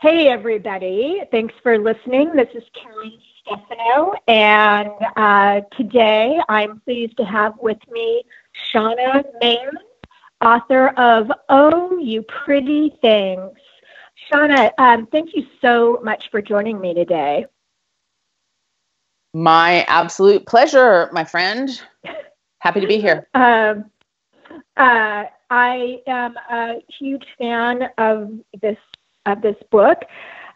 Hey, everybody. Thanks for listening. This is Karen Stefano, and uh, today I'm pleased to have with me Shanna Mahin, author of Oh, You Pretty Things. Shanna, um, thank you so much for joining me today. My absolute pleasure, my friend. Happy to be here. Um, uh, I am a huge fan of this of this book,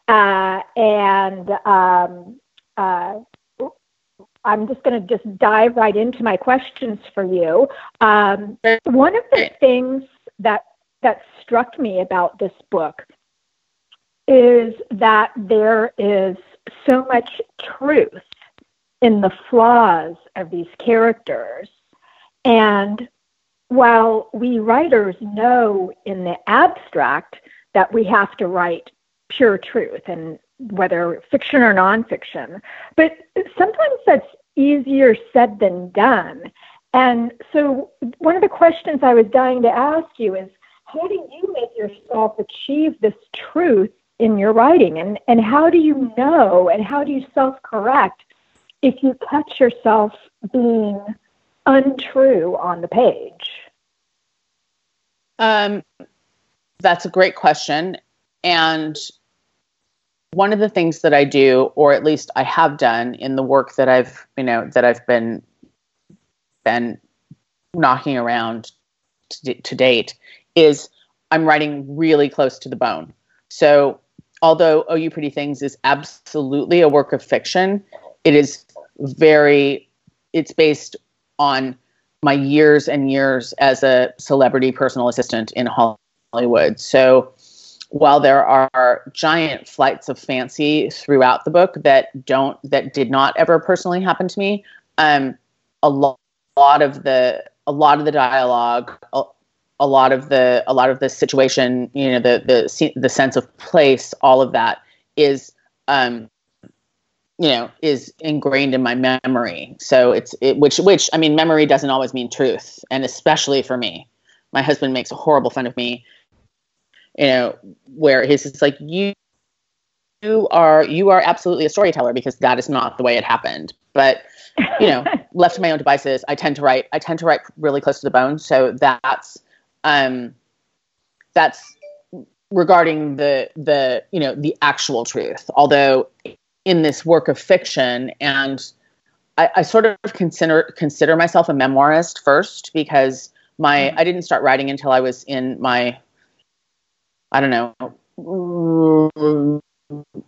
uh, and um, uh, I'm just going to just dive right into my questions for you. Um, one of the things that that struck me about this book is that there is so much truth in the flaws of these characters. And while we writers know in the abstract that we have to write pure truth and whether fiction or nonfiction, but sometimes that's easier said than done. And so, one of the questions I was dying to ask you is how do you make yourself achieve this truth in your writing? And, and how do you know and how do you self correct if you catch yourself being untrue on the page? Um, that's a great question. And one of the things that I do, or at least I have done in the work that I've, you know, that I've been been knocking around to, to date, is I'm writing really close to the bone. So, although "Oh You Pretty Things" is absolutely a work of fiction, it is very it's based on my years and years as a celebrity personal assistant in Hollywood. So while there are giant flights of fancy throughout the book that don't that did not ever personally happen to me, um, a lot, lot of the a lot of the dialogue, a, a lot of the a lot of the situation, you know, the the the sense of place, all of that is um, you know is ingrained in my memory. So it's it, which which i mean memory doesn't always mean truth and especially for me. My husband makes a horrible fun of me you know where he's just like you you are you are absolutely a storyteller because that is not the way it happened. But you know left to my own devices i tend to write i tend to write really close to the bone. So that's um that's regarding the the you know the actual truth. Although in this work of fiction and I, I, sort of consider consider myself a memoirist first because my mm-hmm. I didn't start writing until I was in my I don't know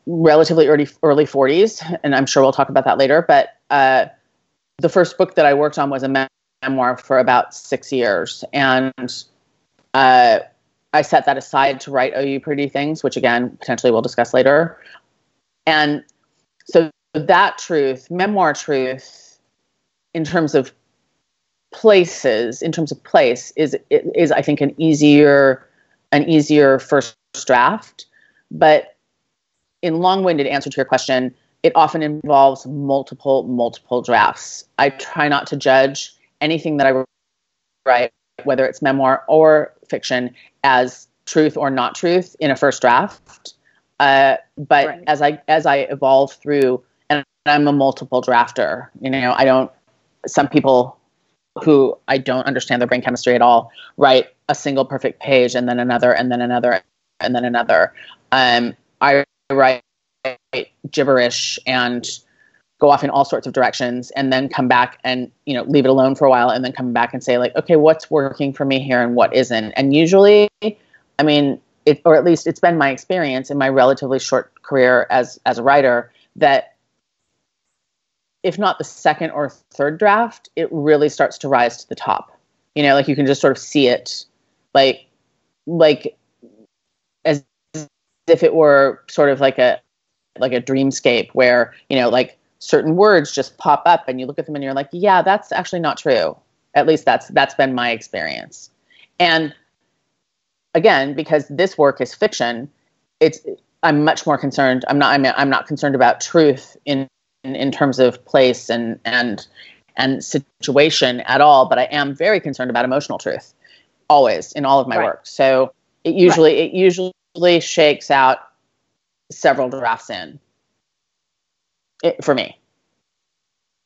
relatively early early 40s and I'm sure we'll talk about that later but uh, the first book that I worked on was a memoir for about six years and uh, I set that aside to write You Pretty Things which again potentially we'll discuss later and so that truth, memoir truth, in terms of places, in terms of place, is is I think an easier an easier first draft. But in long-winded answer to your question, it often involves multiple multiple drafts. I try not to judge anything that I write, whether it's memoir or fiction, as truth or not truth in a first draft. Uh, but right. as I as I evolve through, and I'm a multiple drafter. You know, I don't. Some people who I don't understand their brain chemistry at all write a single perfect page and then another and then another and then another. Um, I write gibberish and go off in all sorts of directions and then come back and you know leave it alone for a while and then come back and say like okay what's working for me here and what isn't and usually i mean it, or at least it's been my experience in my relatively short career as as a writer that if not the second or third draft, it really starts to rise to the top. You know, like you can just sort of see it, like like as if it were sort of like a like a dreamscape where you know like certain words just pop up and you look at them and you're like yeah that's actually not true at least that's that's been my experience and again, because this work is fiction, it's I'm much more concerned. I'm not. I'm, I'm not concerned about truth in, in in terms of place and and and situation at all. But I am very concerned about emotional truth, always in all of my right. work. So it usually right. it usually shakes out several drafts in it, for me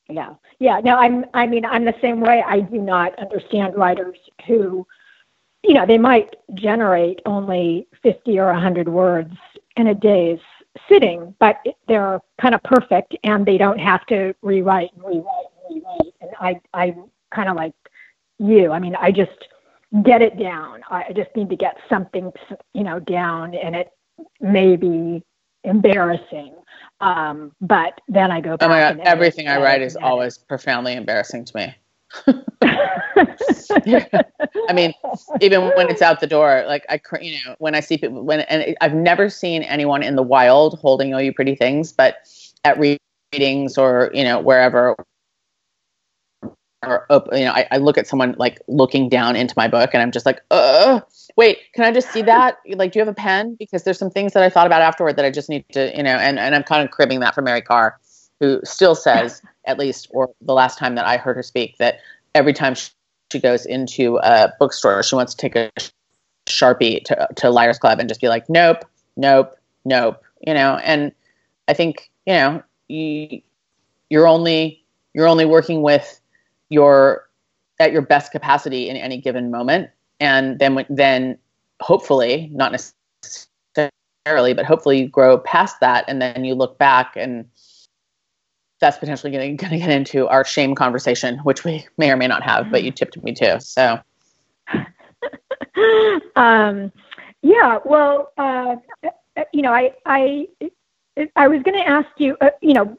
yeah yeah no i'm i mean i'm the same way i do not understand writers who you know they might generate only 50 or 100 words in a day's sitting but they're kind of perfect and they don't have to rewrite and rewrite and rewrite and i i kind of like you i mean i just get it down i just need to get something you know down and it may be embarrassing um, but then I go back. Oh my god! Everything I write is always profoundly embarrassing to me. I mean, even when it's out the door, like I, you know, when I see people, when and I've never seen anyone in the wild holding "Oh You Pretty Things," but at readings or you know wherever, or you know, I, I look at someone like looking down into my book, and I'm just like, uh wait, can I just see that? Like, do you have a pen? Because there's some things that I thought about afterward that I just need to, you know, and, and I'm kind of cribbing that from Mary Karr, who still says, at least, or the last time that I heard her speak, that every time she goes into a bookstore, she wants to take a Sharpie to, to Liars Club and just be like, nope, nope, nope, you know, and I think, you know, you, you're only, you're only working with your, at your best capacity in any given moment. And then then hopefully not necessarily but hopefully you grow past that and then you look back and that's potentially going to get into our shame conversation which we may or may not have but you tipped me to so um, yeah well uh, you know i i i was going to ask you uh, you know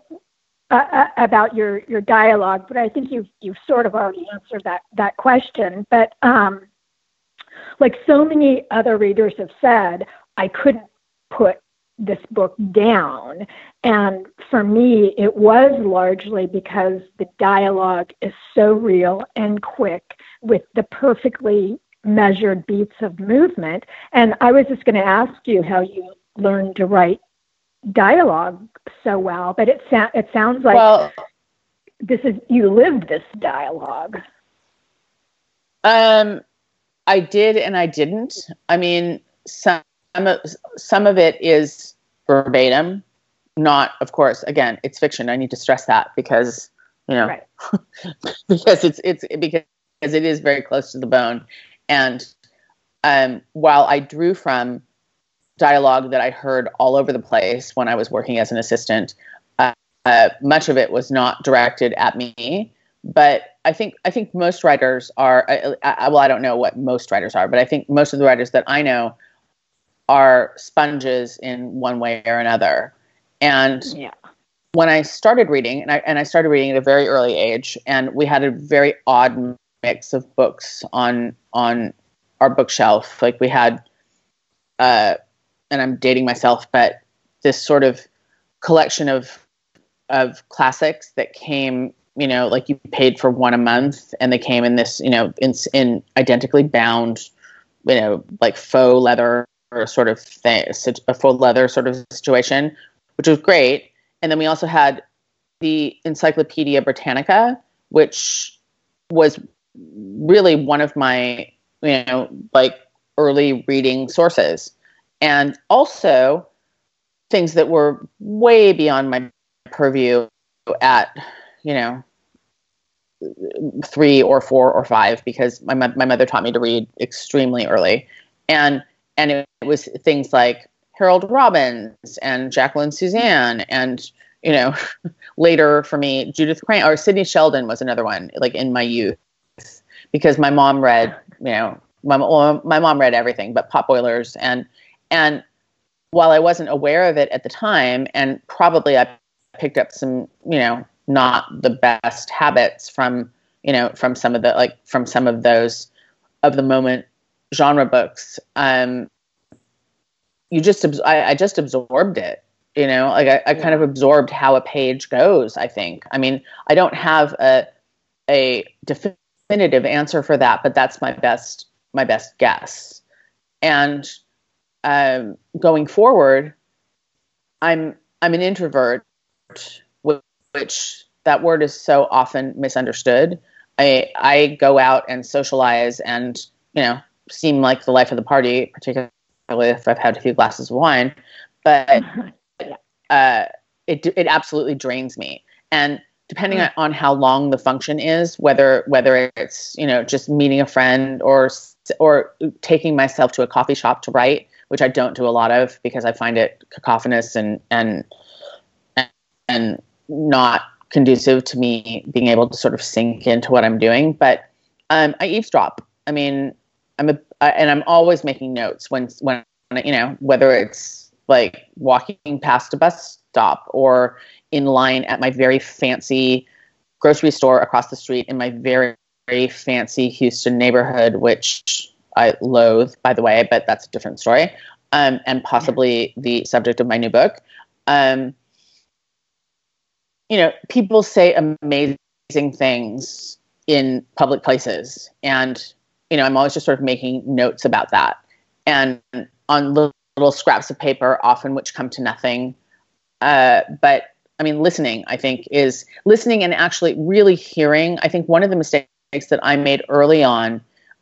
uh, uh, about your your dialogue, but I think you've you've sort of already answered that that question. But um, like so many other readers have said, I couldn't put this book down. And for me, it was largely because the dialogue is so real and quick with the perfectly measured beats of movement. And I was just going to ask you how you learned to write dialogue so well, but it, sa- it sounds like well, this is you lived this dialogue. Um, I did and I didn't. I mean, some of, some of it is verbatim, not, of course. Again, it's fiction. I need to stress that because you know, right. because it's it's because it is very close to the bone. And um, while I drew from dialogue that I heard all over the place when I was working as an assistant, uh, uh, much of it was not directed at me but I think I think most writers are. I, I, well, I don't know what most writers are, but I think most of the writers that I know are sponges in one way or another. And yeah. when I started reading, and I and I started reading at a very early age, and we had a very odd mix of books on on our bookshelf. Like we had, uh, and I'm dating myself, but this sort of collection of of classics that came you know, like you paid for one a month and they came in this, you know, in, in identically bound, you know, like faux leather sort of thing, a full leather sort of situation, which was great. And then we also had the Encyclopedia Britannica, which was really one of my, you know, like early reading sources. And also things that were way beyond my purview at you know, three or four or five because my my mother taught me to read extremely early, and and it was things like Harold Robbins and Jacqueline Susann and you know later for me Judith Krantz or Sidney Sheldon was another one like in my youth. Because my mom read you know my my mom read everything but potboilers and and while I wasn't aware of it at the time and probably I picked up some you know not the best habits from you know from some of the like from some of those of the moment genre books um you just I, I just absorbed it you know? Like I, I kind of absorbed how a page goes i think. I mean i don't have a a definitive answer for that but that's my best my best guess. And um, going forward i'm i'm an introvert which that word is so often misunderstood. I I go out and socialize and you know seem like the life of the party, particularly if I've had a few glasses of wine. but uh, it it absolutely drains me. And depending mm. on how long the function is, whether whether it's you know just meeting a friend or or taking myself to a coffee shop to write, which I don't do a lot of because I find it cacophonous and and and not conducive to me being able to sort of sink into what I'm doing. But um, I eavesdrop. I mean, I'm a I, and I'm always making notes when when you know whether it's like walking past a bus stop or in line at my very fancy grocery store across the street in my very, very fancy Houston neighborhood, which I loathe, by the way, but that's a different story, um, and possibly the subject of my new book. Um, you know, people say amazing things in public places, and you know, I'm always just sort of making notes about that, and on little, little scraps of paper, often which come to nothing. Uh, but I mean, listening, I think, is listening and actually really hearing. I think one of the mistakes that I made early on,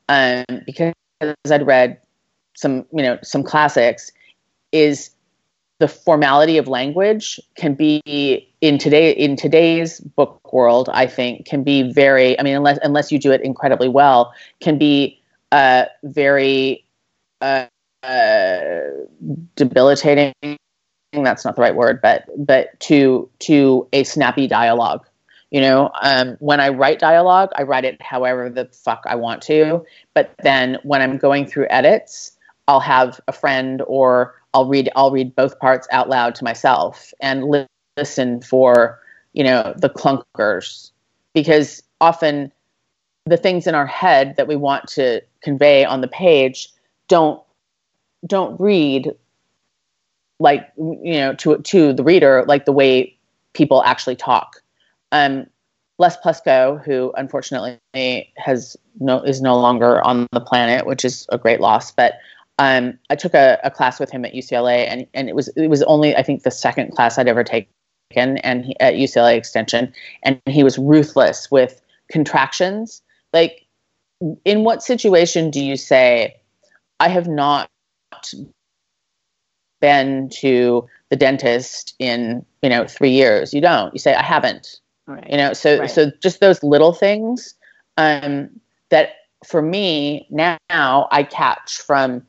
um, because I'd read some, you know, some classics, is the formality of language can be in today in today's book world. I think can be very. I mean, unless unless you do it incredibly well, can be uh, very uh, uh, debilitating that's not the right word, but but to to a snappy dialogue. You know, um, when I write dialogue, I write it however the fuck I want to. But then when I'm going through edits, I'll have a friend or I'll read I'll read both parts out loud to myself and li- listen for you know the clunkers because often the things in our head that we want to convey on the page don't don't read like you know to to the reader like the way people actually talk. Um, Les Plesko, who unfortunately has no is no longer on the planet, which is a great loss. But um, I took a, a, class with him at UCLA, and and it was it was only I think the second class I'd ever taken, and he, at UCLA Extension, and he was ruthless with contractions. Like, in what situation do you say, "I have not been to the dentist in you know three years you don't you say i haven't right. you know so right. so just those little things um, that for me now i catch from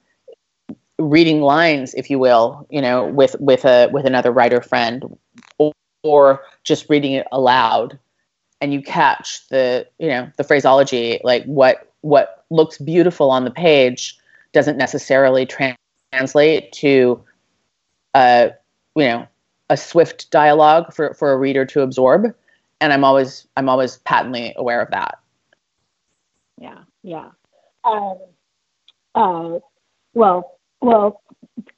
reading lines if you will you know with with a with another writer friend or, or just reading it aloud and you catch the you know the phraseology like what what looks beautiful on the page doesn't necessarily translate to uh, you know a swift dialogue for for a reader to absorb and i'm always i'm always patently aware of that. Yeah yeah. Um, uh, well well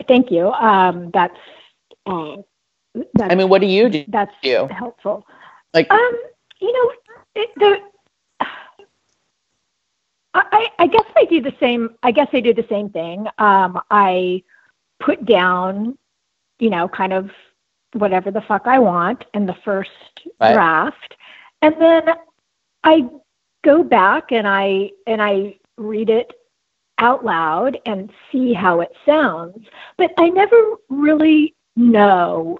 thank you um, that's, uh, that's i mean what do you do that's you? helpful like um you know it, the I, I guess I do the same. I guess I do the same thing. Um, I put down you know, kind of whatever the fuck I want in the first right. draft. And then I go back and I and I read it out loud and see how it sounds. But I never really know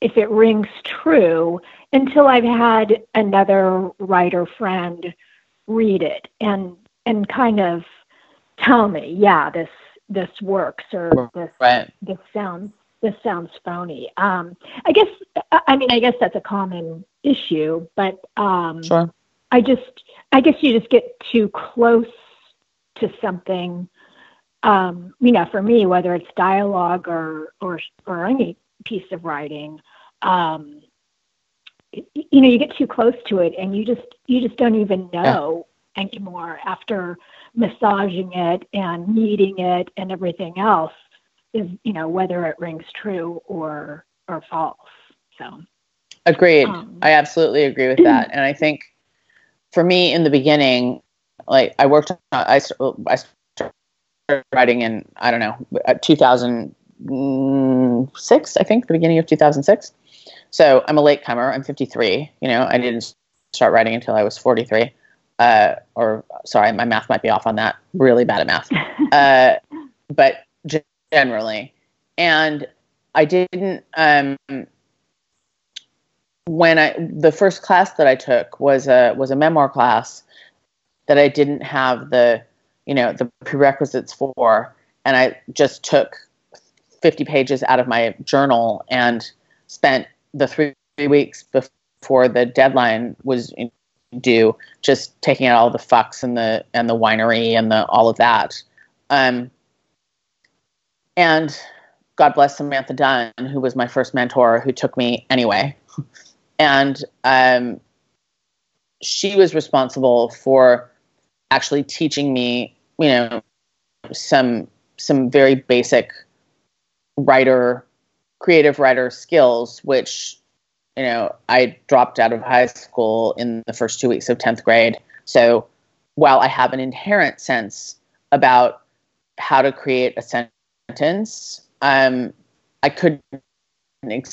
if it rings true until I've had another writer friend read it and and kind of tell me, yeah, this this works or this right. this sounds this sounds phony. Um, I guess I mean I guess that's a common issue, but um, sure. I just I guess you just get too close to something. Um, you know, for me, whether it's dialogue or or or any piece of writing, um, you know, you get too close to it, and you just you just don't even know yeah. anymore after massaging it and kneading it and everything else is you know whether it rings true or or false so agreed um, i absolutely agree with that and i think for me in the beginning like i worked on i, I started writing in i don't know 2006 i think the beginning of 2006 so i'm a late comer i'm 53 you know i didn't start writing until i was 43 uh, or sorry, my math might be off on that. Really bad at math. Uh, but generally, and I didn't. Um, when I the first class that I took was a was a memoir class that I didn't have the you know the prerequisites for, and I just took fifty pages out of my journal and spent the three weeks before the deadline was due just taking out all the fucks and the and the winery and the all of that. Um, and God bless Samantha Dunn, who was my first mentor, who took me anyway. and um, she was responsible for actually teaching me, you know, some some very basic writer, creative writer skills, which you know I dropped out of high school in the first two weeks of tenth grade. So while I have an inherent sense about how to create a sentence, um, I couldn't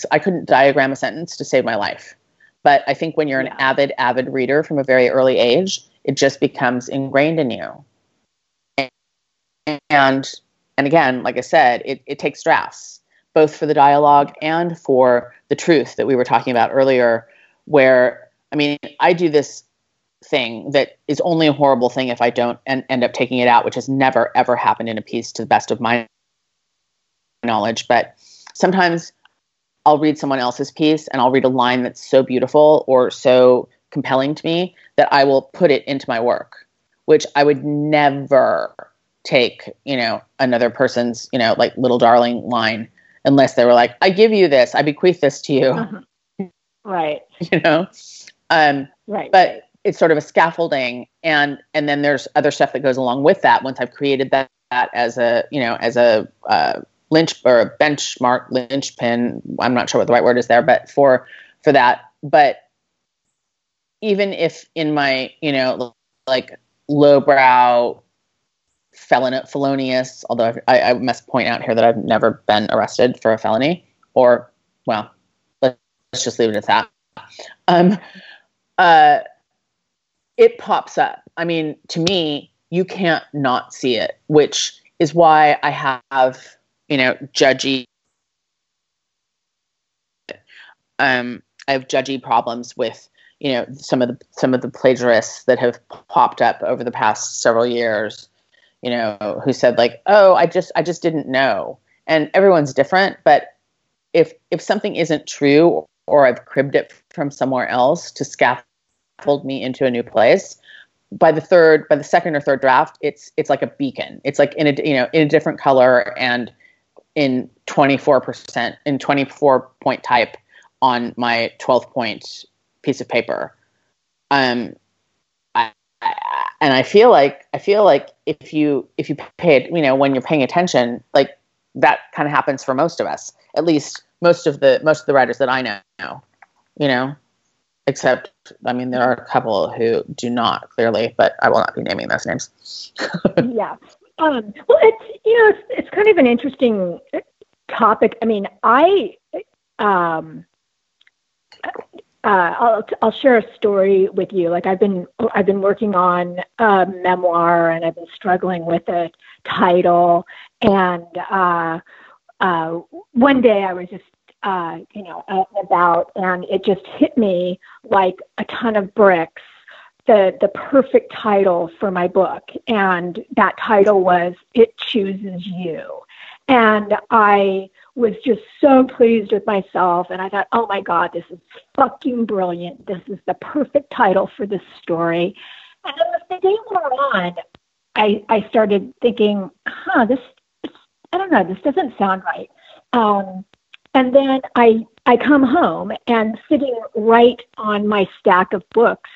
I couldn't diagram a sentence to save my life. But I think when you're an yeah. avid, avid reader from a very early age, it just becomes ingrained in you. And and again, like I said, it, it takes drafts, both for the dialogue and for the truth that we were talking about earlier, where I mean, I do this thing that is only a horrible thing if I don't en- end up taking it out, which has never ever happened in a piece to the best of my knowledge. But sometimes I'll read someone else's piece and I'll read a line that's so beautiful or so compelling to me that I will put it into my work, which I would never take, you know, another person's, you know, like little darling line unless they were like, I give you this, I bequeath this to you. Uh-huh. Right. you know? Um, right. But right. it's sort of a scaffolding and and then there's other stuff that goes along with that once I've created that, that as a, you know, as a uh, lynch or a benchmark linchpin. I'm not sure what the right word is there, but for for that. But even if in my you know like lowbrow felon felonious, although I, I must point out here that I've never been arrested for a felony, or well, let's just leave it at that. Um, uh, it pops up. I mean, to me, you can't not see it, which is why I have you know, judgy. Um, I have judgy problems with you know some of the some of the plagiarists that have popped up over the past several years. You know, who said like, "Oh, I just I just didn't know," and everyone's different. But if if something isn't true or I've cribbed it from somewhere else to scaffold me into a new place, by the third by the second or third draft it's it's like a beacon it's like in a you know in a different color and in 24% in 24 point type on my 12 point piece of paper. Um, I, I, and I feel like I feel like if you if you pay it, you know, when you're paying attention, like that kind of happens for most of us. At least most of the most of the writers that I know, you know, except I mean there are a couple who do not clearly, but I will not be naming those names. yeah, um, well, it's you know it's, it's kind of an interesting topic. I mean, I um, uh, I'll I'll share a story with you. Like I've been I've been working on a memoir and I've been struggling with a title. And uh, uh, one day I was just uh, you know about and it just hit me like a ton of bricks the the perfect title for my book and that title was it chooses you and i was just so pleased with myself and i thought oh my god this is fucking brilliant. This is the perfect title for this story. And then as the day wore on i i started thinking huh this i don't know this doesn't sound right. Um and then i i come home and sitting right on my stack of books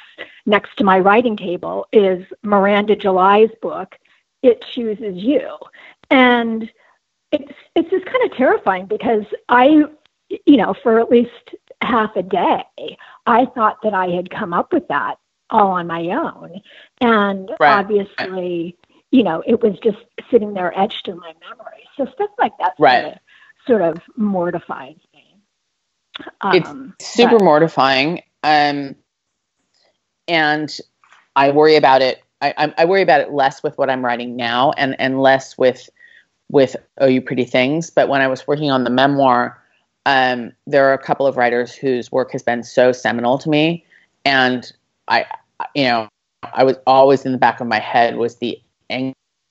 next to my writing table is Miranda July's book, It Chooses You. And it's it's just kind of terrifying because I you know, for at least half a day, I thought that I had come up with that all on my own. And right. obviously, you know, it was just sitting there etched in my memory. So stuff like that right. sort, of, sort of mortifies me. Um, it's super but, mortifying. Um, and I worry about it. I, I worry about it less with what I'm writing now, and and less with with Oh You Pretty Things. But when I was working on the memoir, um, there are a couple of writers whose work has been so seminal to me, and I, you know, I was always in the back of my head was the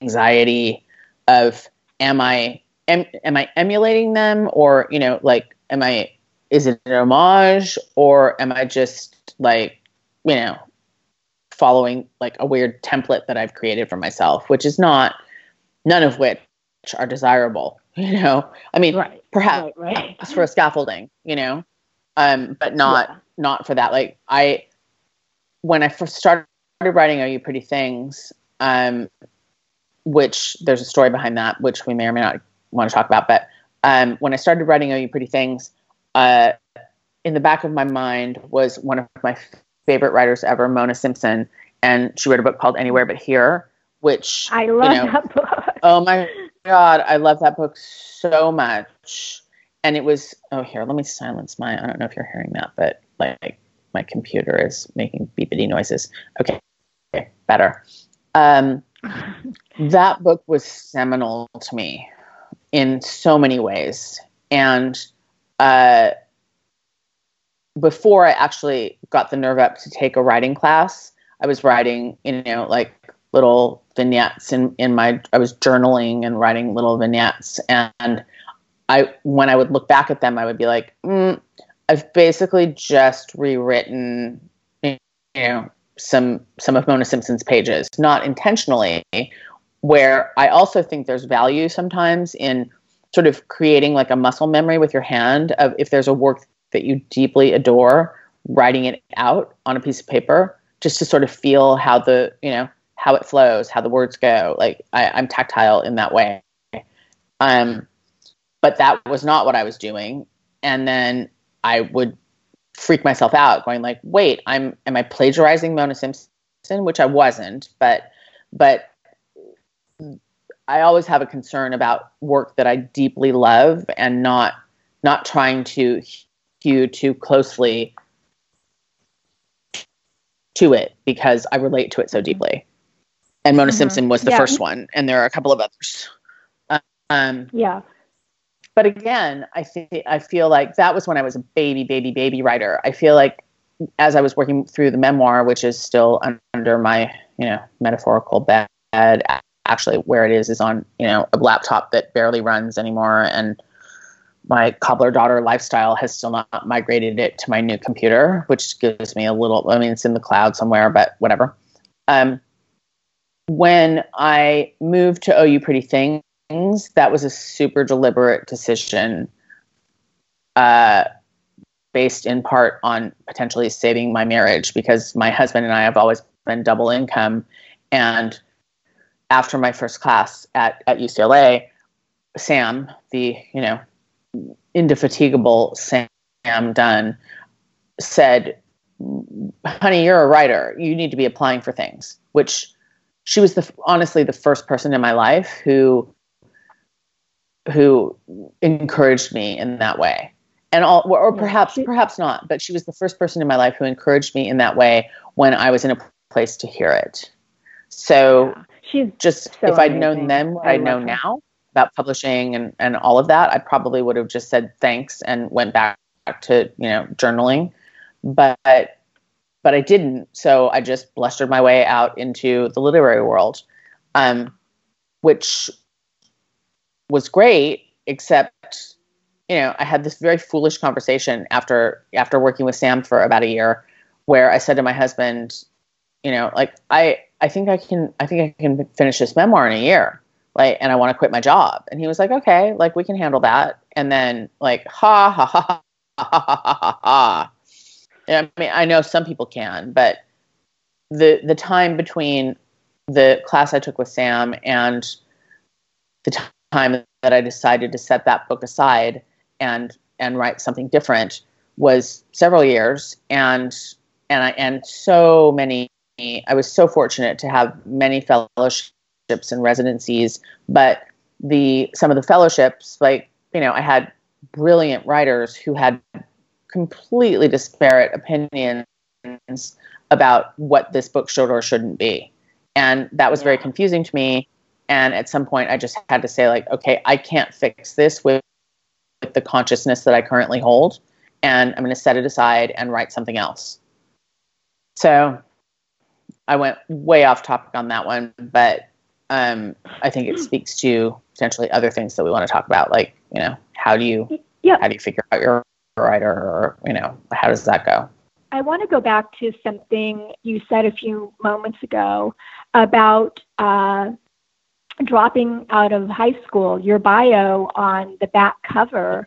anxiety of am I am, am I emulating them or you know like am I is it an homage or am I just like you know following like a weird template that I've created for myself, which is not none of which are desirable. You know, I mean, right, perhaps right, right. for a scaffolding, you know, um, but not yeah. not for that. Like I, when I first started writing Are You Pretty Things," um, which there's a story behind that, which we may or may not want to talk about. But um, when I started writing "Oh You Pretty Things," uh, in the back of my mind was one of my favorite writers ever, Mona Simpson, and she wrote a book called Anywhere But Here, which I love you know, that book. Oh my god, I love that book so much. And it was oh here, let me silence my I don't know if you're hearing that, but like my computer is making beepity noises. Okay, okay better. Um, that book was seminal to me in so many ways, and uh, before I actually got the nerve up to take a writing class, I was writing, you know, like little vignettes in, in my, I was journaling and writing little vignettes. And I, when I would look back at them, I would be like, mm, I've basically just rewritten, you know, some, some of Mona Simpson's pages, not intentionally, where I also think there's value sometimes in sort of creating like a muscle memory with your hand of if there's a work that you deeply adore, writing it out on a piece of paper just to sort of feel how the, you know, how it flows, how the words go. Like I, am tactile in that way. Um, but that was not what I was doing. And then I would freak myself out going like, wait, I'm, am I plagiarizing Mona Simpson? Which I wasn't, but, but I always have a concern about work that I deeply love and not, not trying to hew too closely to it because I relate to it so deeply. And Mona mm-hmm. Simpson was the yeah. first one, and there are a couple of others. Um, yeah. But again, I think I feel like that was when I was a baby, baby, baby writer. I feel like as I was working through the memoir, which is still under my, you know, metaphorical bed. Actually, where it is is on, you know, a laptop that barely runs anymore, and my cobbler daughter lifestyle has still not migrated it to my new computer, which gives me a little. I mean, it's in the cloud somewhere, but whatever. Um, when I moved to You Pretty Things, that was a super deliberate decision, uh, based in part on potentially saving my marriage because my husband and I have always been double income, and after my first class at at UCLA, Sam, the you know indefatigable Sam Dunn said, "Honey, you're a writer. You need to be applying for things." Which she was the honestly the first person in my life who who encouraged me in that way and all or perhaps perhaps not but she was the first person in my life who encouraged me in that way when i was in a place to hear it so yeah. she's just so if i'd known then what i, I know her. now about publishing and, and all of that i probably would have just said thanks and went back to you know journaling but but I didn't. So I just blustered my way out into the literary world, um, which was great, except you know I had this very foolish conversation after after working with Sam for about a year, where I said to my husband, you know, like I I think I can I think I can finish this memoir in a year. Like, and I want to quit my job. And he was like, okay, like we can handle that. And then like, ha ha ha ha ha ha ha ha I mean, I know some people can, but the the time between the class I took with Sam and the time that I decided to set that book aside and and write something different was several years. And and I and so many I was so fortunate to have many fellowships and residencies but the some of the fellowships like you know I had brilliant writers who had completely disparate opinions about what this book should or shouldn't be. And that was very confusing to me. And at some point, I just had to say, like, okay, I can't fix this with, with the consciousness that I currently hold. And I'm going to set it aside and write something else. So I went way off topic on that one, but um, I think it speaks to potentially other things that we want to talk about, like, you know, how do you, yeah. how do you figure out your writer or, you know, how does that go? I want to go back to something you said a few moments ago about uh, dropping out of high school. Your bio on the back cover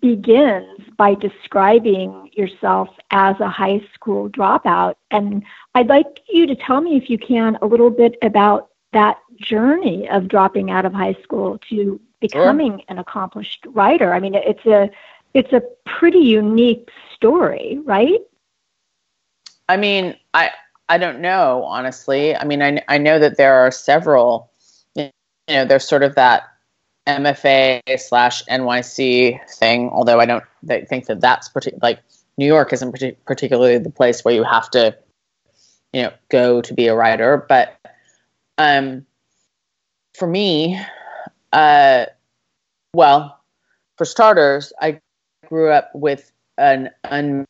begins by describing yourself as a high school dropout. And I'd like you to tell me, if you can, a little bit about that journey of dropping out of high school to becoming sure. an accomplished writer. I mean, it's a it's a pretty unique story, right? I mean, I I don't know honestly. I mean, I I know that there are several. You know, there's sort of that MFA slash NYC thing. Although I don't think that that's like New York isn't partic- particularly the place where you have to, you know, go to be a writer. But um, for me, uh, well, for starters, I grew up with an unmedicated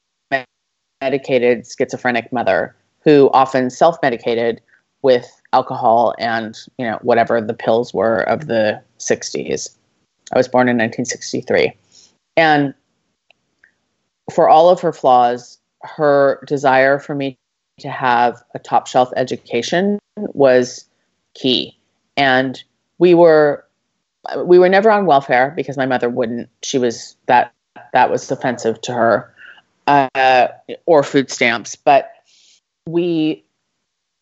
schizophrenic mother who often self-medicated with alcohol and you know whatever the pills were of the 60s. I was born in 1963. And for all of her flaws, her desire for me to have a top shelf education was key. And we were we were never on welfare because my mother wouldn't. She was that that was offensive to her, uh, or food stamps. But we,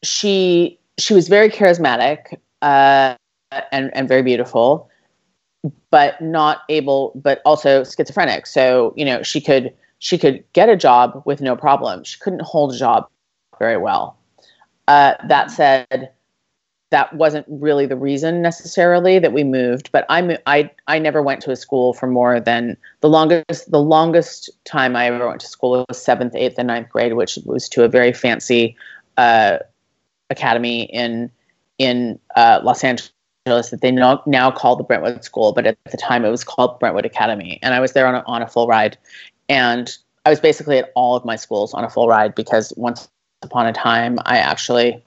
she she was very charismatic uh, and and very beautiful, but not able, but also schizophrenic. So you know she could she could get a job with no problem. She couldn't hold a job very well. Uh, that said, that wasn't really the reason necessarily that we moved. But I, I, I never went to a school for more than the longest. The longest time I ever went to school was seventh, eighth, and ninth grade, which was to a very fancy uh, academy in in uh, Los Angeles that they now, now call the Brentwood School, but at the time it was called Brentwood Academy. And I was there on a, on a full ride, and I was basically at all of my schools on a full ride because once upon a time I actually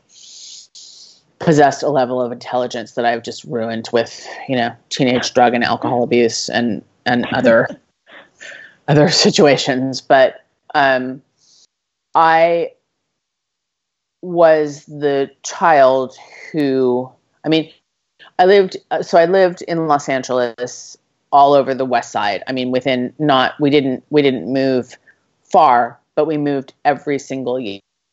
possessed a level of intelligence that I've just ruined with, you know, teenage drug and alcohol abuse and and other other situations. But um, I was the child who, I mean, I lived. Uh, so I lived in Los Angeles, all over the West Side. I mean, within not we didn't we didn't move far, but we moved every single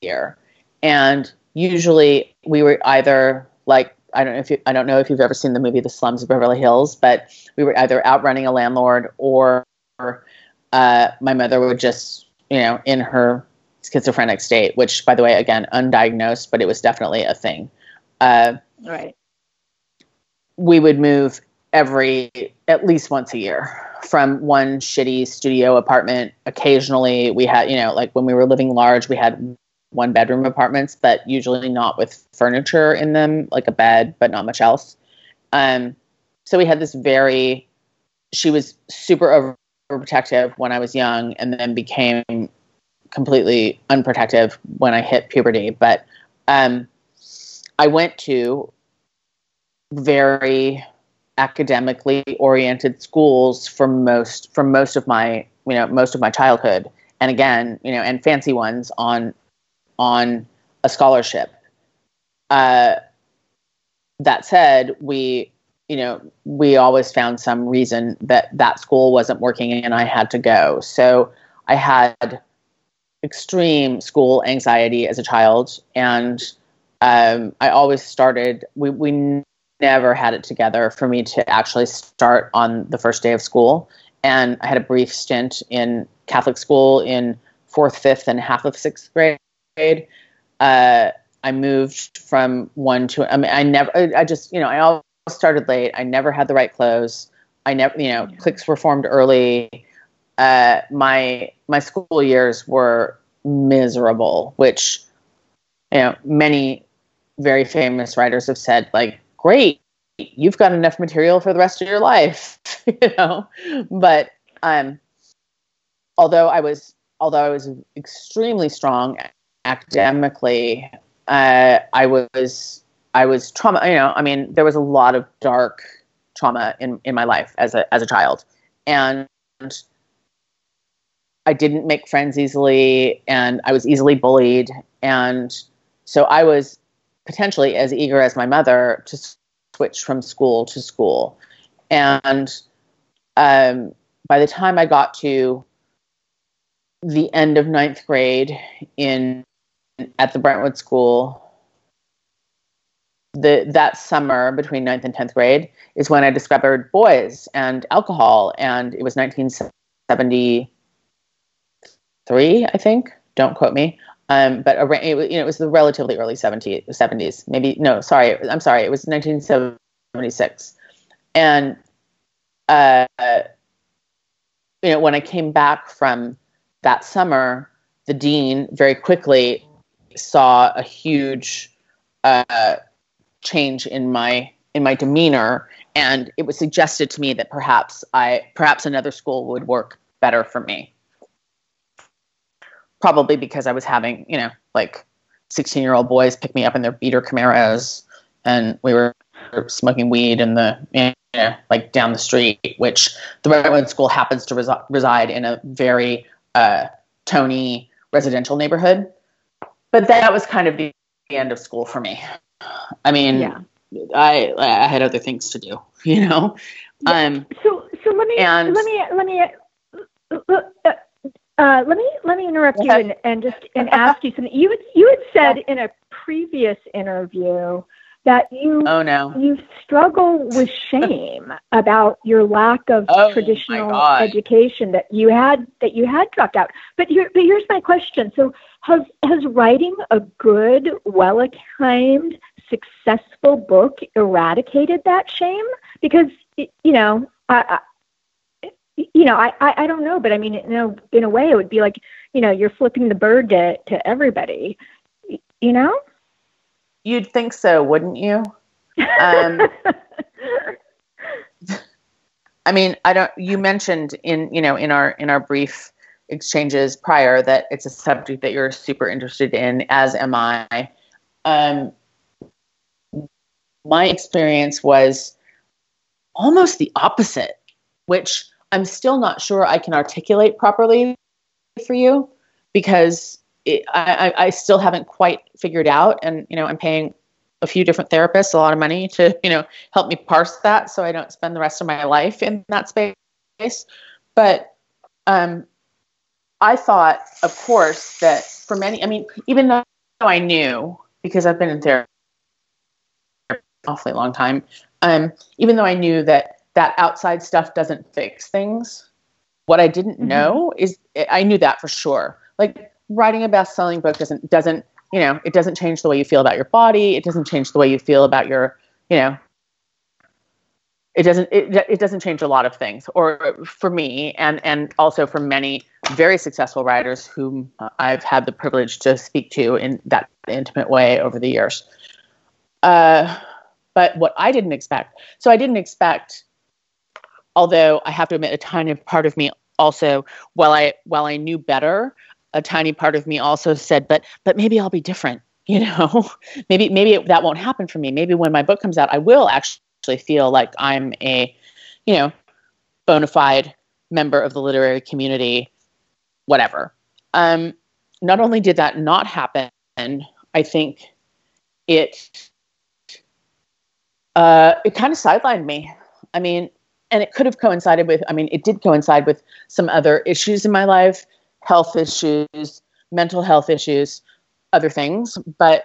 year, and usually we were either like I don't know if you, I don't know if you've ever seen the movie The Slums of Beverly Hills, but we were either outrunning a landlord or uh, my mother would just you know in her schizophrenic state, which by the way again undiagnosed, but it was definitely a thing. Uh, right. We would move every at least once a year from one shitty studio apartment. Occasionally, we had you know like when we were living large, we had one bedroom apartments, but usually not with furniture in them, like a bed, but not much else. Um, so we had this very, she was super overprotective when I was young and then became completely unprotective when I hit puberty. But um, I went to very academically oriented schools for most for most of my you know most of my childhood and again you know and fancy ones on on a scholarship. Uh, that said, we, you know, we always found some reason that that school wasn't working and I had to go. So I had extreme school anxiety as a child, and um, I always started. We we never had it together for me to actually start on the first day of school, and I had a brief stint in Catholic school in fourth, fifth, and half of sixth grade grade, uh, I moved from one to. I mean, I never. I just you know I always started late. I never had the right clothes. I never you know yeah. cliques were formed early. Uh, my my school years were miserable, which you know many very famous writers have said like great you've got enough material for the rest of your life, you know. But um, although I was although I was extremely strong academically, uh, I was I was trauma. You know, I mean, there was a lot of dark trauma in in my life as a as a child, and I didn't make friends easily, and I was easily bullied, and so I was potentially as eager as my mother to switch from school to school, and um, by the time I got to the end of ninth grade in at the Brentwood School, the that summer between ninth and tenth grade is when I discovered boys and alcohol, and it was 1973, I think. Don't quote me. Um, but it, you know, it was the relatively early 70s, 70s, maybe. No, sorry, I'm sorry. It was 1976, and uh, you know, when I came back from that summer, the dean very quickly saw a huge uh, change in my in my demeanor, and it was suggested to me that perhaps I perhaps another school would work better for me. Probably because I was having, you know, like 16 year old boys pick me up in their beater Camaros, and we were smoking weed in the you know, like down the street, which the Brentwood School happens to resi- reside in a very uh, Tony residential neighborhood. But that was kind of the end of school for me. I mean, yeah. I I had other things to do, you know. Yeah. Um, so so let me and, let me let me uh, uh, let me let me interrupt you and, and just and ask you something. You had you had said in a previous interview that you oh no. you struggle with shame about your lack of oh, traditional education that you had that you had dropped out. But here but here's my question. So has has writing a good well acclaimed successful book eradicated that shame? Because you know I, I you know I, I i don't know but i mean you know in a way it would be like you know you're flipping the bird to to everybody you know You'd think so, wouldn't you? Um, I mean, I don't. You mentioned in you know in our in our brief exchanges prior that it's a subject that you're super interested in, as am I. Um, my experience was almost the opposite, which I'm still not sure I can articulate properly for you because it, I, I still haven't quite figured out. And, you know, I'm paying a few different therapists a lot of money to, you know, help me parse that so I don't spend the rest of my life in that space. But um, I thought, of course, that for many, I mean, even though I knew, because I've been in therapy awfully long time, um, even though I knew that that outside stuff doesn't fix things, what I didn't mm-hmm. know is I knew that for sure. Like writing a best-selling book doesn't doesn't you know it doesn't change the way you feel about your body. It doesn't change the way you feel about your you know it doesn't it, it doesn't change a lot of things or for me and and also for many very successful writers whom i've had the privilege to speak to in that intimate way over the years. Uh, but what i didn't expect so i didn't expect although i have to admit a tiny part of me also while i while i knew better a tiny part of me also said, but but maybe I'll be different. You know, maybe maybe it, that won't happen for me. Maybe when my book comes out, I will actually feel like I'm a, you know, bona fide member of the literary community, whatever. Um, not only did that not happen, I think it uh, it kind of sidelined me. I mean, and it could have coincided with. I mean, it did coincide with some other issues in my life health issues, mental health issues, other things. But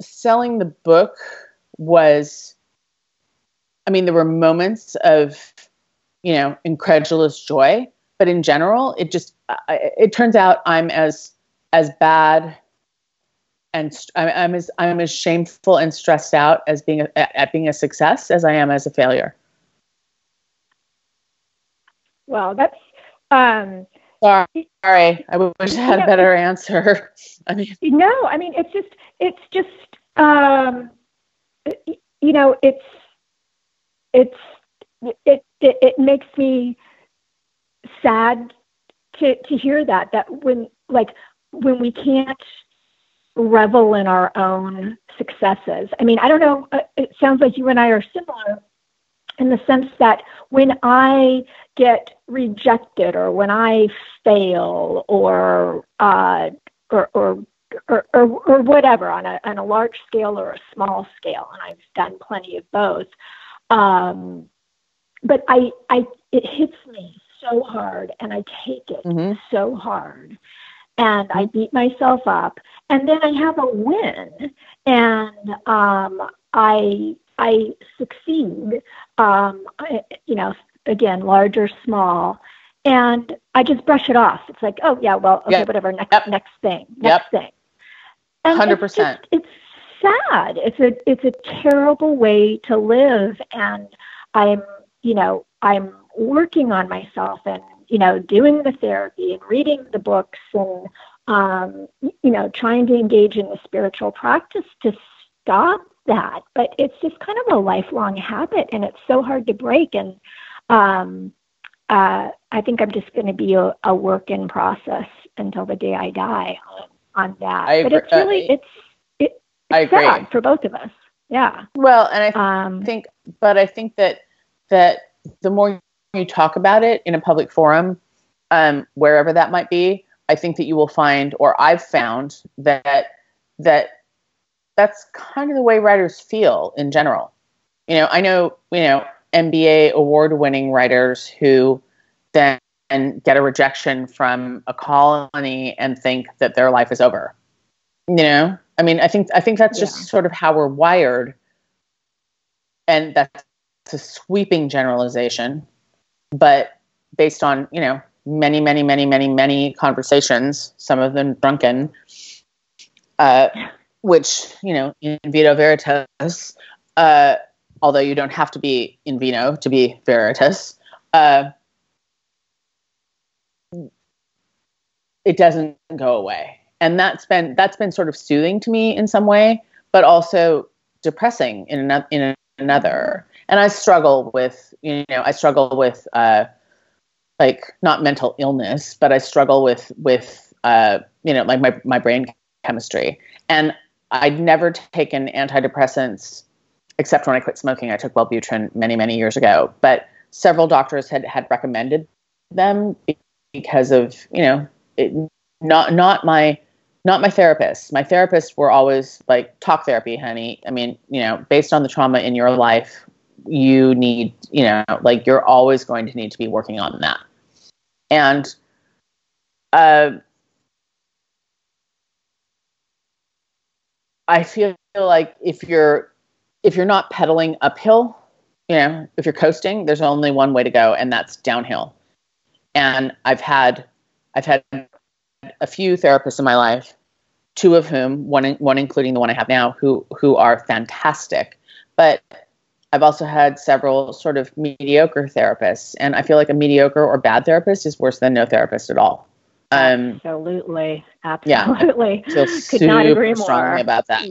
selling the book was, I mean, there were moments of, you know, incredulous joy. But in general, it just, it turns out I'm as, as bad and I'm as I'm as shameful and stressed out as being a, at being a success as I am as a failure. Well, that's um, Sorry, I wish I had a better answer. I mean, no, I mean it's just it's just um, you know it's it's it, it it makes me sad to to hear that that when like when we can't revel in our own successes. I mean, I don't know. Uh, it sounds like you and I are similar in the sense that when I get rejected or when I fail or uh, or, or or, or, or whatever on a, on a large scale or a small scale, and I've done plenty of both. Um, but I, I, it hits me so hard, and I take it mm-hmm. so hard, and I beat myself up, and then I have a win, and um, I, I succeed. Um, I, you know, again, large or small, and I just brush it off. It's like, oh yeah, well, okay, yep. whatever. Next, yep. next thing, next yep. thing. Hundred percent. It's sad. It's a it's a terrible way to live, and I'm you know I'm working on myself and you know doing the therapy and reading the books and um, you know trying to engage in the spiritual practice to stop that. But it's just kind of a lifelong habit, and it's so hard to break. And um, uh, I think I'm just going to be a, a work in process until the day I die on that. I but it's really it's it, it's sad for both of us. Yeah. Well, and I um, think, but I think that that the more you talk about it in a public forum, um, wherever that might be, I think that you will find, or I've found that that that's kind of the way writers feel in general. You know, I know you know NBA award-winning writers who then get a rejection from a colony and think that their life is over. You know, I mean, I think I think that's just yeah. sort of how we're wired, and that's a sweeping generalization, but based on you know many, many, many, many, many conversations, some of them drunken, uh, which you know in vino veritas, uh, although you don't have to be in vino to be veritas. Uh, it doesn't go away and that's been that's been sort of soothing to me in some way but also depressing in another in another and i struggle with you know i struggle with uh like not mental illness but i struggle with with uh you know like my my brain chemistry and i'd never taken antidepressants except when i quit smoking i took wellbutrin many many years ago but several doctors had had recommended them because of you know it, not not my not my therapist. My therapists were always like talk therapy, honey. I mean, you know, based on the trauma in your life, you need, you know, like you're always going to need to be working on that. And uh, I feel like if you're if you're not pedaling uphill, you know, if you're coasting, there's only one way to go, and that's downhill. And I've had I've had a few therapists in my life, two of whom, one one including the one I have now, who who are fantastic. But I've also had several sort of mediocre therapists, and I feel like a mediocre or bad therapist is worse than no therapist at all. Um, absolutely, absolutely. Yeah, feel Could not agree more. strongly about that.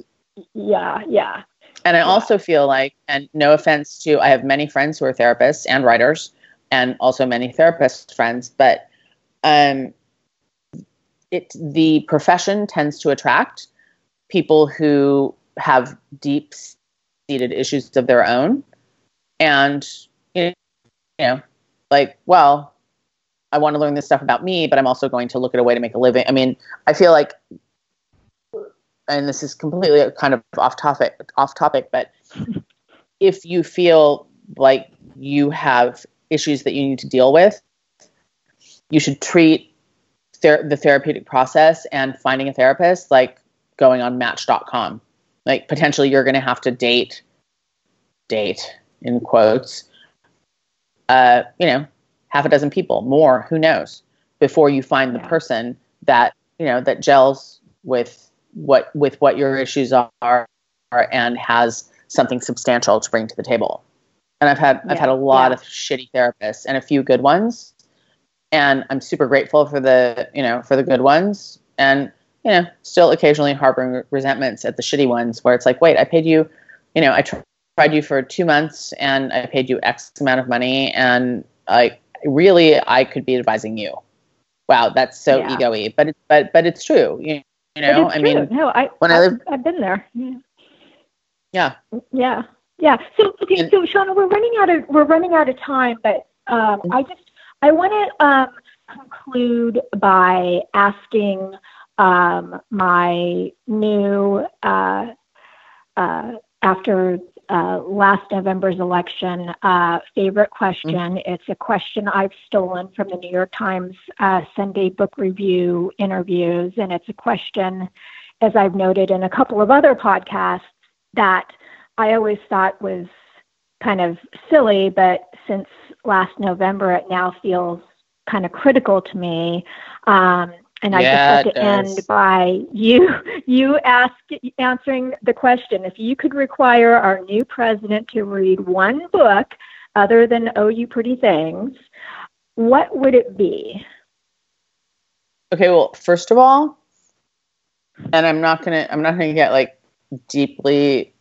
Yeah, yeah. And I yeah. also feel like, and no offense to, I have many friends who are therapists and writers, and also many therapist friends, but um, it the profession tends to attract people who have deep seated issues of their own, and you know, like, well, I want to learn this stuff about me, but I'm also going to look at a way to make a living. I mean, I feel like, and this is completely kind of off topic, off topic, but if you feel like you have issues that you need to deal with, you should treat ther- the therapeutic process and finding a therapist like going on match.com. Like potentially you're going to have to date, date in quotes, uh, you know, half a dozen people, more, who knows, before you find the person that, you know, that gels with what, with what your issues are and has something substantial to bring to the table. And I've had, yeah. I've had a lot yeah. of shitty therapists and a few good ones and I'm super grateful for the you know for the good ones, and you know still occasionally harboring resentments at the shitty ones where it's like, wait, I paid you, you know, I tr- tried you for two months and I paid you X amount of money and I really I could be advising you. Wow, that's so yeah. ego-y, but it's but but it's true. You, you know, I mean, no, I when I, I live, I've been there. Yeah. Yeah. Yeah. Yeah. So okay, and, so Shanna, we're running out of we're running out of time, but um, I just I want to um, conclude by asking um, my new uh, uh, after uh, last November's election uh, favorite question. Mm-hmm. It's a question I've stolen from the New York Times uh, Sunday Book Review interviews, and it's a question, as I've noted in a couple of other podcasts, that I always thought was kind of silly, but since last November, it now feels kind of critical to me. Um, and I just like to end by you you ask answering the question: If you could require our new president to read one book other than "Oh, You Pretty Things," what would it be? Okay, well, first of all, and I'm not gonna I'm not gonna get like deeply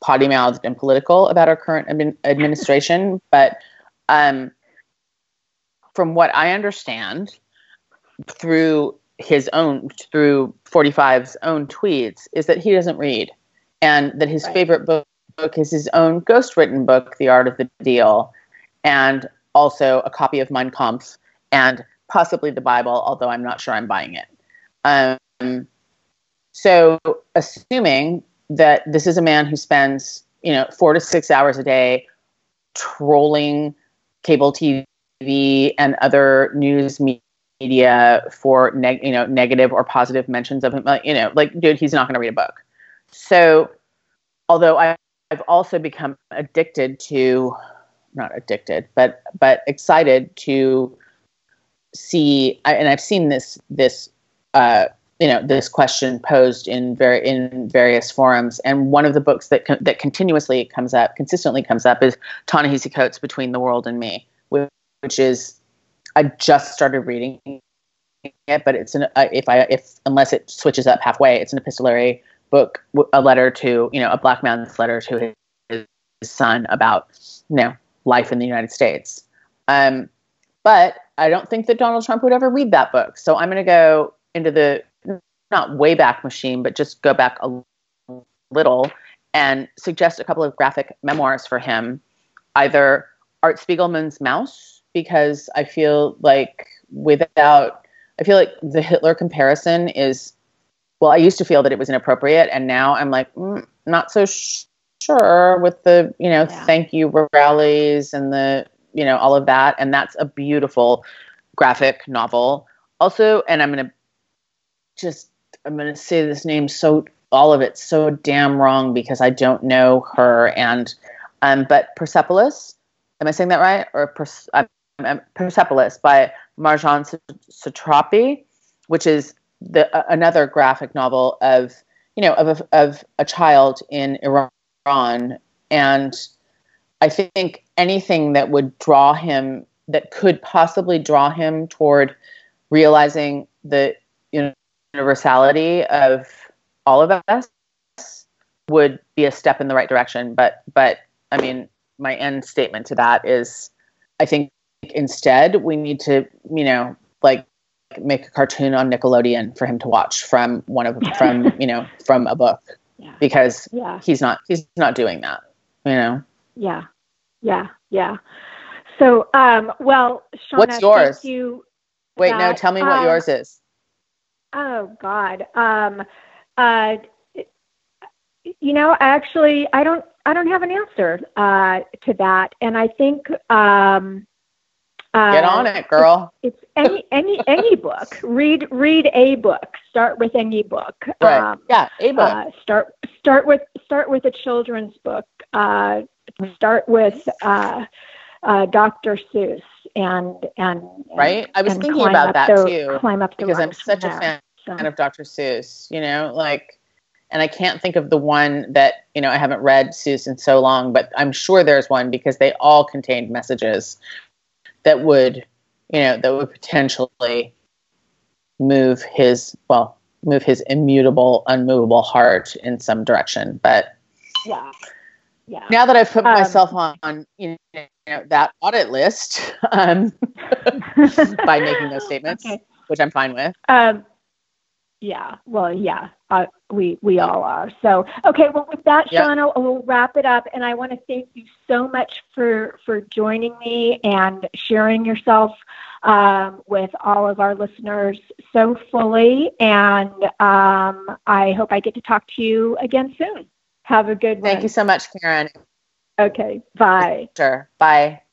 potty mouthed and political about our current admin- administration, but um, from what I understand through his own through 45's own tweets is that he doesn't read and that his right. favorite book, book is his own ghost written book the art of the deal and also a copy of mein kampf and possibly the bible although i'm not sure i'm buying it um, so assuming that this is a man who spends you know four to six hours a day trolling cable tv and other news media for neg- you know negative or positive mentions of him. Like, you know, like dude, he's not going to read a book. So, although I, I've also become addicted to, not addicted, but but excited to see, and I've seen this this uh, you know this question posed in very in various forums and one of the books that co- that continuously comes up consistently comes up is Ta-Nehisi Coates Between the World and Me which, which is I just started reading it, but it's an uh, if I if unless it switches up halfway, it's an epistolary book, a letter to you know a black man's letter to his, his son about you know life in the United States. Um, but I don't think that Donald Trump would ever read that book. So I'm going to go into the not way back machine, but just go back a little and suggest a couple of graphic memoirs for him, either Art Spiegelman's Maus because I feel like without, I feel like the Hitler comparison is, well, I used to feel that it was inappropriate, and now I'm like, mm, not so sh- sure with the, you know, yeah. thank you rallies and the, you know, all of that. And that's a beautiful graphic novel. Also, and I'm going to just, I'm going to say this name so, all of it so damn wrong because I don't know her. And, um, but Persepolis, am I saying that right? Or Pers- Persepolis by Marjane Satrapi, which is the uh, another graphic novel of you know of a, of a child in Iran, and I think anything that would draw him that could possibly draw him toward realizing the universality of all of us would be a step in the right direction. But but I mean, my end statement to that is, I think instead we need to you know like make a cartoon on Nickelodeon for him to watch from one of from you know from a book yeah. because yeah. he's not he's not doing that you know? Yeah. Yeah. Yeah. So um well Shanna, what's yours? you. Wait that, no tell me what um, yours is. oh god. Um uh you know actually i don't i don't have an answer uh to that. And i think um Get on it, girl. It's, it's any any any book. Read read a book. Start with any book. Right. Um, yeah, a book. Uh, start start with start with a children's book. Uh, start with uh, uh, Dr. Seuss and and right. I was thinking about that the, too. Climb up because I'm such a fan, so. of Dr. Seuss. You know, like, and I can't think of the one that you know I haven't read Seuss in so long, but I'm sure there's one because they all contained messages that would, you know, that would potentially move his well, move his immutable, unmovable heart in some direction. But yeah, yeah. Now that I've put Um, myself on, on you know that audit list um, by making those statements, Okay. which I'm fine with. Um, yeah. Well, yeah. Uh, we we all are. So okay. Well, with that, Yep. Shanna, we'll wrap it up. And I want to thank you so much for for joining me and sharing yourself um, with all of our listeners so fully. And um, I hope I get to talk to you again soon. Have a good one. Thank you so much, Karen. Okay. Bye. Sure. Bye.